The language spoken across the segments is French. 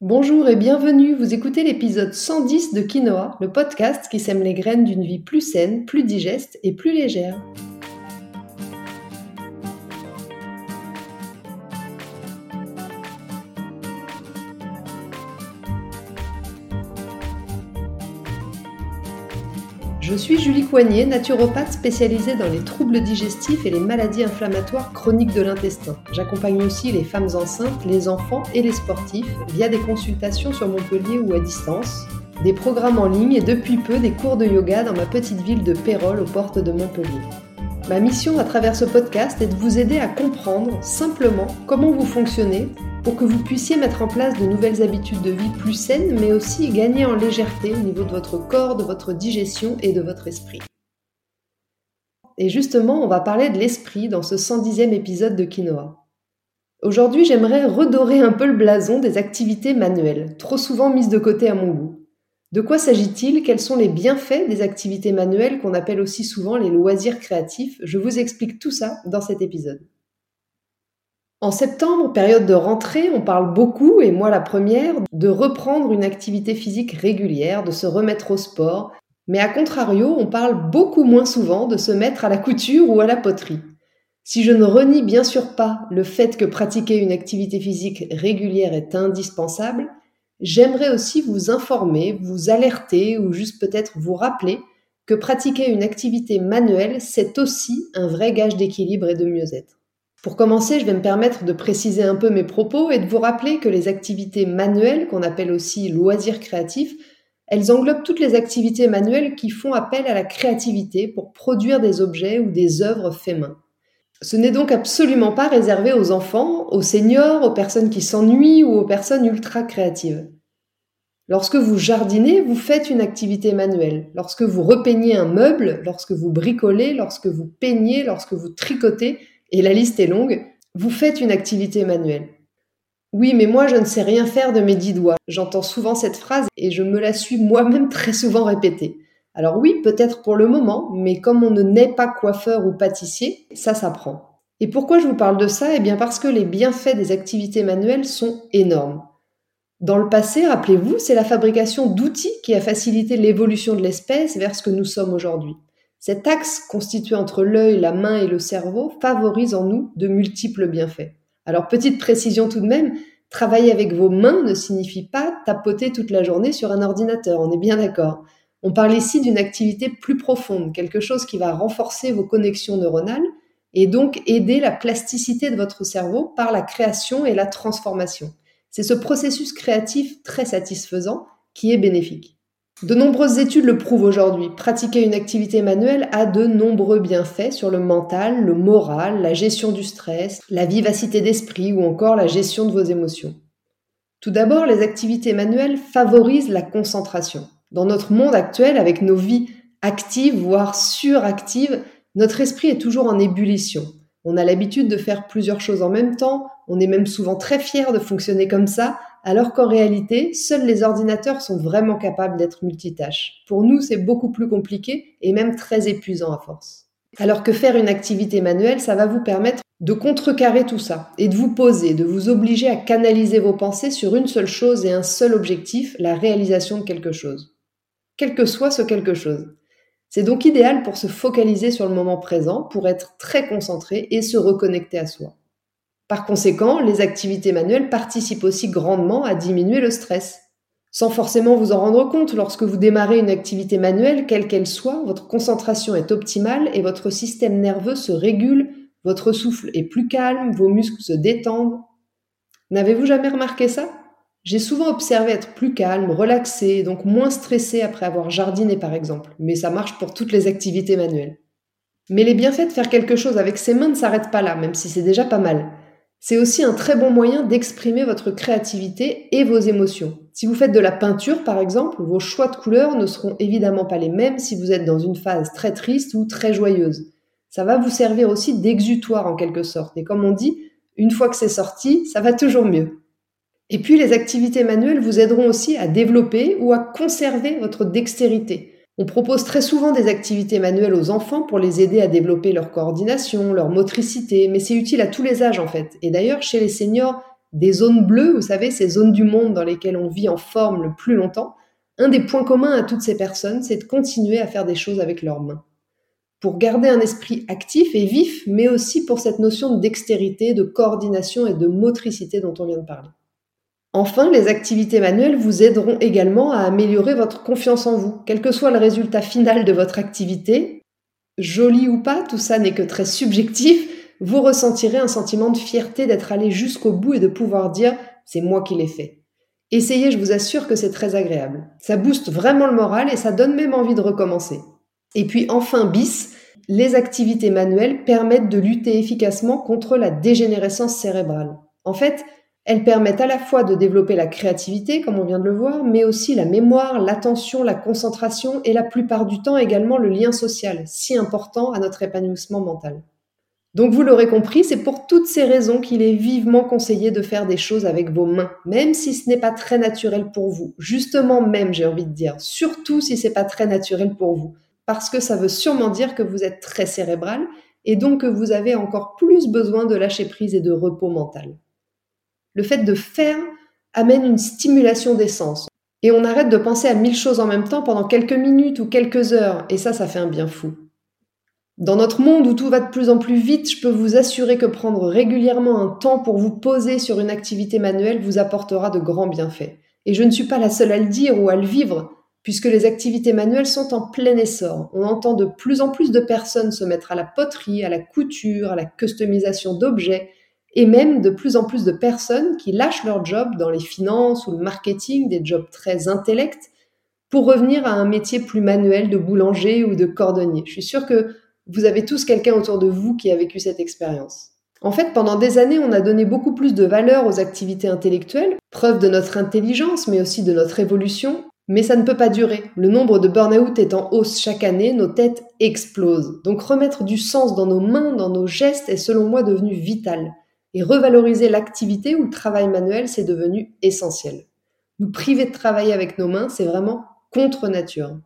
Bonjour et bienvenue, vous écoutez l'épisode 110 de Quinoa, le podcast qui sème les graines d'une vie plus saine, plus digeste et plus légère. Je suis Julie Coignet, naturopathe spécialisée dans les troubles digestifs et les maladies inflammatoires chroniques de l'intestin. J'accompagne aussi les femmes enceintes, les enfants et les sportifs via des consultations sur Montpellier ou à distance, des programmes en ligne et depuis peu des cours de yoga dans ma petite ville de Pérol aux portes de Montpellier. Ma mission à travers ce podcast est de vous aider à comprendre simplement comment vous fonctionnez pour que vous puissiez mettre en place de nouvelles habitudes de vie plus saines, mais aussi gagner en légèreté au niveau de votre corps, de votre digestion et de votre esprit. Et justement, on va parler de l'esprit dans ce 110e épisode de Quinoa. Aujourd'hui, j'aimerais redorer un peu le blason des activités manuelles, trop souvent mises de côté à mon goût. De quoi s'agit-il? Quels sont les bienfaits des activités manuelles qu'on appelle aussi souvent les loisirs créatifs? Je vous explique tout ça dans cet épisode. En septembre, période de rentrée, on parle beaucoup, et moi la première, de reprendre une activité physique régulière, de se remettre au sport, mais à contrario, on parle beaucoup moins souvent de se mettre à la couture ou à la poterie. Si je ne renie bien sûr pas le fait que pratiquer une activité physique régulière est indispensable, j'aimerais aussi vous informer, vous alerter ou juste peut-être vous rappeler que pratiquer une activité manuelle, c'est aussi un vrai gage d'équilibre et de mieux-être. Pour commencer, je vais me permettre de préciser un peu mes propos et de vous rappeler que les activités manuelles, qu'on appelle aussi loisirs créatifs, elles englobent toutes les activités manuelles qui font appel à la créativité pour produire des objets ou des œuvres faits main. Ce n'est donc absolument pas réservé aux enfants, aux seniors, aux personnes qui s'ennuient ou aux personnes ultra créatives. Lorsque vous jardinez, vous faites une activité manuelle. Lorsque vous repeignez un meuble, lorsque vous bricolez, lorsque vous peignez, lorsque vous tricotez, et la liste est longue, vous faites une activité manuelle. Oui, mais moi je ne sais rien faire de mes dix doigts. J'entends souvent cette phrase et je me la suis moi-même très souvent répétée. Alors oui, peut-être pour le moment, mais comme on ne naît pas coiffeur ou pâtissier, ça s'apprend. Et pourquoi je vous parle de ça? Eh bien parce que les bienfaits des activités manuelles sont énormes. Dans le passé, rappelez-vous, c'est la fabrication d'outils qui a facilité l'évolution de l'espèce vers ce que nous sommes aujourd'hui. Cet axe constitué entre l'œil, la main et le cerveau favorise en nous de multiples bienfaits. Alors petite précision tout de même, travailler avec vos mains ne signifie pas tapoter toute la journée sur un ordinateur, on est bien d'accord. On parle ici d'une activité plus profonde, quelque chose qui va renforcer vos connexions neuronales et donc aider la plasticité de votre cerveau par la création et la transformation. C'est ce processus créatif très satisfaisant qui est bénéfique. De nombreuses études le prouvent aujourd'hui. Pratiquer une activité manuelle a de nombreux bienfaits sur le mental, le moral, la gestion du stress, la vivacité d'esprit ou encore la gestion de vos émotions. Tout d'abord, les activités manuelles favorisent la concentration. Dans notre monde actuel, avec nos vies actives, voire suractives, notre esprit est toujours en ébullition. On a l'habitude de faire plusieurs choses en même temps, on est même souvent très fier de fonctionner comme ça, alors qu'en réalité, seuls les ordinateurs sont vraiment capables d'être multitâches. Pour nous, c'est beaucoup plus compliqué et même très épuisant à force. Alors que faire une activité manuelle, ça va vous permettre de contrecarrer tout ça et de vous poser, de vous obliger à canaliser vos pensées sur une seule chose et un seul objectif, la réalisation de quelque chose. Quel que soit ce quelque chose. C'est donc idéal pour se focaliser sur le moment présent, pour être très concentré et se reconnecter à soi. Par conséquent, les activités manuelles participent aussi grandement à diminuer le stress. Sans forcément vous en rendre compte, lorsque vous démarrez une activité manuelle, quelle qu'elle soit, votre concentration est optimale et votre système nerveux se régule, votre souffle est plus calme, vos muscles se détendent. N'avez-vous jamais remarqué ça? J'ai souvent observé être plus calme, relaxé, donc moins stressé après avoir jardiné par exemple, mais ça marche pour toutes les activités manuelles. Mais les bienfaits de faire quelque chose avec ses mains ne s'arrêtent pas là, même si c'est déjà pas mal. C'est aussi un très bon moyen d'exprimer votre créativité et vos émotions. Si vous faites de la peinture, par exemple, vos choix de couleurs ne seront évidemment pas les mêmes si vous êtes dans une phase très triste ou très joyeuse. Ça va vous servir aussi d'exutoire en quelque sorte. Et comme on dit, une fois que c'est sorti, ça va toujours mieux. Et puis les activités manuelles vous aideront aussi à développer ou à conserver votre dextérité. On propose très souvent des activités manuelles aux enfants pour les aider à développer leur coordination, leur motricité, mais c'est utile à tous les âges en fait. Et d'ailleurs, chez les seniors, des zones bleues, vous savez, ces zones du monde dans lesquelles on vit en forme le plus longtemps, un des points communs à toutes ces personnes, c'est de continuer à faire des choses avec leurs mains. Pour garder un esprit actif et vif, mais aussi pour cette notion de dextérité, de coordination et de motricité dont on vient de parler. Enfin, les activités manuelles vous aideront également à améliorer votre confiance en vous. Quel que soit le résultat final de votre activité, joli ou pas, tout ça n'est que très subjectif, vous ressentirez un sentiment de fierté d'être allé jusqu'au bout et de pouvoir dire c'est moi qui l'ai fait. Essayez, je vous assure que c'est très agréable. Ça booste vraiment le moral et ça donne même envie de recommencer. Et puis enfin, bis, les activités manuelles permettent de lutter efficacement contre la dégénérescence cérébrale. En fait, elles permettent à la fois de développer la créativité, comme on vient de le voir, mais aussi la mémoire, l'attention, la concentration et la plupart du temps également le lien social, si important à notre épanouissement mental. Donc vous l'aurez compris, c'est pour toutes ces raisons qu'il est vivement conseillé de faire des choses avec vos mains, même si ce n'est pas très naturel pour vous. Justement même, j'ai envie de dire, surtout si c'est pas très naturel pour vous, parce que ça veut sûrement dire que vous êtes très cérébral et donc que vous avez encore plus besoin de lâcher prise et de repos mental. Le fait de faire amène une stimulation des sens. Et on arrête de penser à mille choses en même temps pendant quelques minutes ou quelques heures, et ça, ça fait un bien fou. Dans notre monde où tout va de plus en plus vite, je peux vous assurer que prendre régulièrement un temps pour vous poser sur une activité manuelle vous apportera de grands bienfaits. Et je ne suis pas la seule à le dire ou à le vivre, puisque les activités manuelles sont en plein essor. On entend de plus en plus de personnes se mettre à la poterie, à la couture, à la customisation d'objets, et même de plus en plus de personnes qui lâchent leur job dans les finances ou le marketing, des jobs très intellects, pour revenir à un métier plus manuel de boulanger ou de cordonnier. Je suis sûre que vous avez tous quelqu'un autour de vous qui a vécu cette expérience. En fait, pendant des années, on a donné beaucoup plus de valeur aux activités intellectuelles, preuve de notre intelligence, mais aussi de notre évolution. Mais ça ne peut pas durer. Le nombre de burn-out est en hausse chaque année, nos têtes explosent. Donc remettre du sens dans nos mains, dans nos gestes est selon moi devenu vital. Et revaloriser l'activité ou le travail manuel, c'est devenu essentiel. Nous priver de travailler avec nos mains, c'est vraiment contre nature.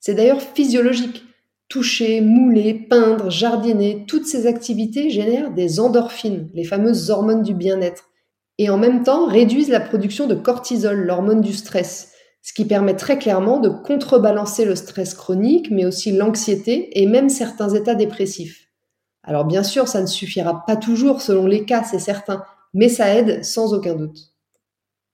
C'est d'ailleurs physiologique. Toucher, mouler, peindre, jardiner, toutes ces activités génèrent des endorphines, les fameuses hormones du bien-être, et en même temps réduisent la production de cortisol, l'hormone du stress, ce qui permet très clairement de contrebalancer le stress chronique, mais aussi l'anxiété et même certains états dépressifs. Alors bien sûr, ça ne suffira pas toujours selon les cas, c'est certain, mais ça aide sans aucun doute.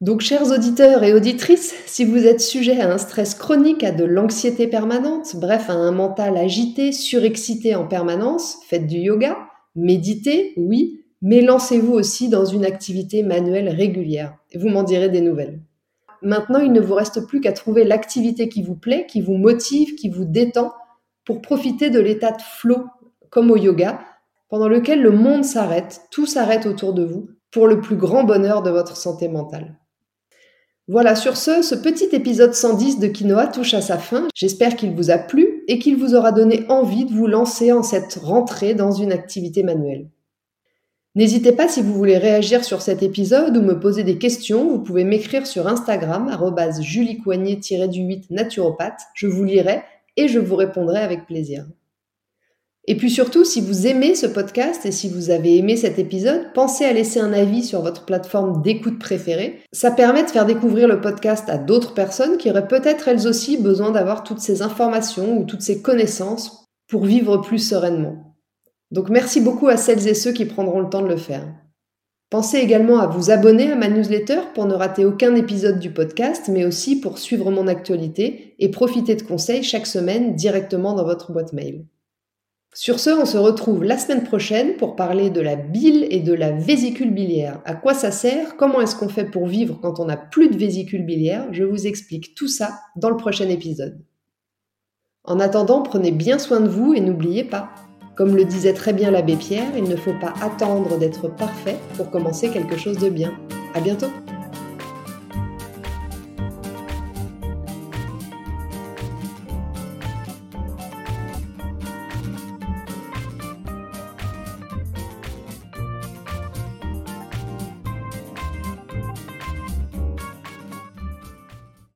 Donc, chers auditeurs et auditrices, si vous êtes sujet à un stress chronique, à de l'anxiété permanente, bref, à un mental agité, surexcité en permanence, faites du yoga, méditez, oui, mais lancez-vous aussi dans une activité manuelle régulière. Et vous m'en direz des nouvelles. Maintenant, il ne vous reste plus qu'à trouver l'activité qui vous plaît, qui vous motive, qui vous détend, pour profiter de l'état de flow, comme au yoga, pendant lequel le monde s'arrête, tout s'arrête autour de vous, pour le plus grand bonheur de votre santé mentale. Voilà, sur ce, ce petit épisode 110 de Quinoa touche à sa fin. J'espère qu'il vous a plu et qu'il vous aura donné envie de vous lancer en cette rentrée dans une activité manuelle. N'hésitez pas si vous voulez réagir sur cet épisode ou me poser des questions, vous pouvez m'écrire sur Instagram, juliecoignet-du-8 naturopathe. Je vous lirai et je vous répondrai avec plaisir. Et puis surtout, si vous aimez ce podcast et si vous avez aimé cet épisode, pensez à laisser un avis sur votre plateforme d'écoute préférée. Ça permet de faire découvrir le podcast à d'autres personnes qui auraient peut-être elles aussi besoin d'avoir toutes ces informations ou toutes ces connaissances pour vivre plus sereinement. Donc merci beaucoup à celles et ceux qui prendront le temps de le faire. Pensez également à vous abonner à ma newsletter pour ne rater aucun épisode du podcast, mais aussi pour suivre mon actualité et profiter de conseils chaque semaine directement dans votre boîte mail. Sur ce, on se retrouve la semaine prochaine pour parler de la bile et de la vésicule biliaire. À quoi ça sert? Comment est-ce qu'on fait pour vivre quand on n'a plus de vésicule biliaire? Je vous explique tout ça dans le prochain épisode. En attendant, prenez bien soin de vous et n'oubliez pas, comme le disait très bien l'abbé Pierre, il ne faut pas attendre d'être parfait pour commencer quelque chose de bien. À bientôt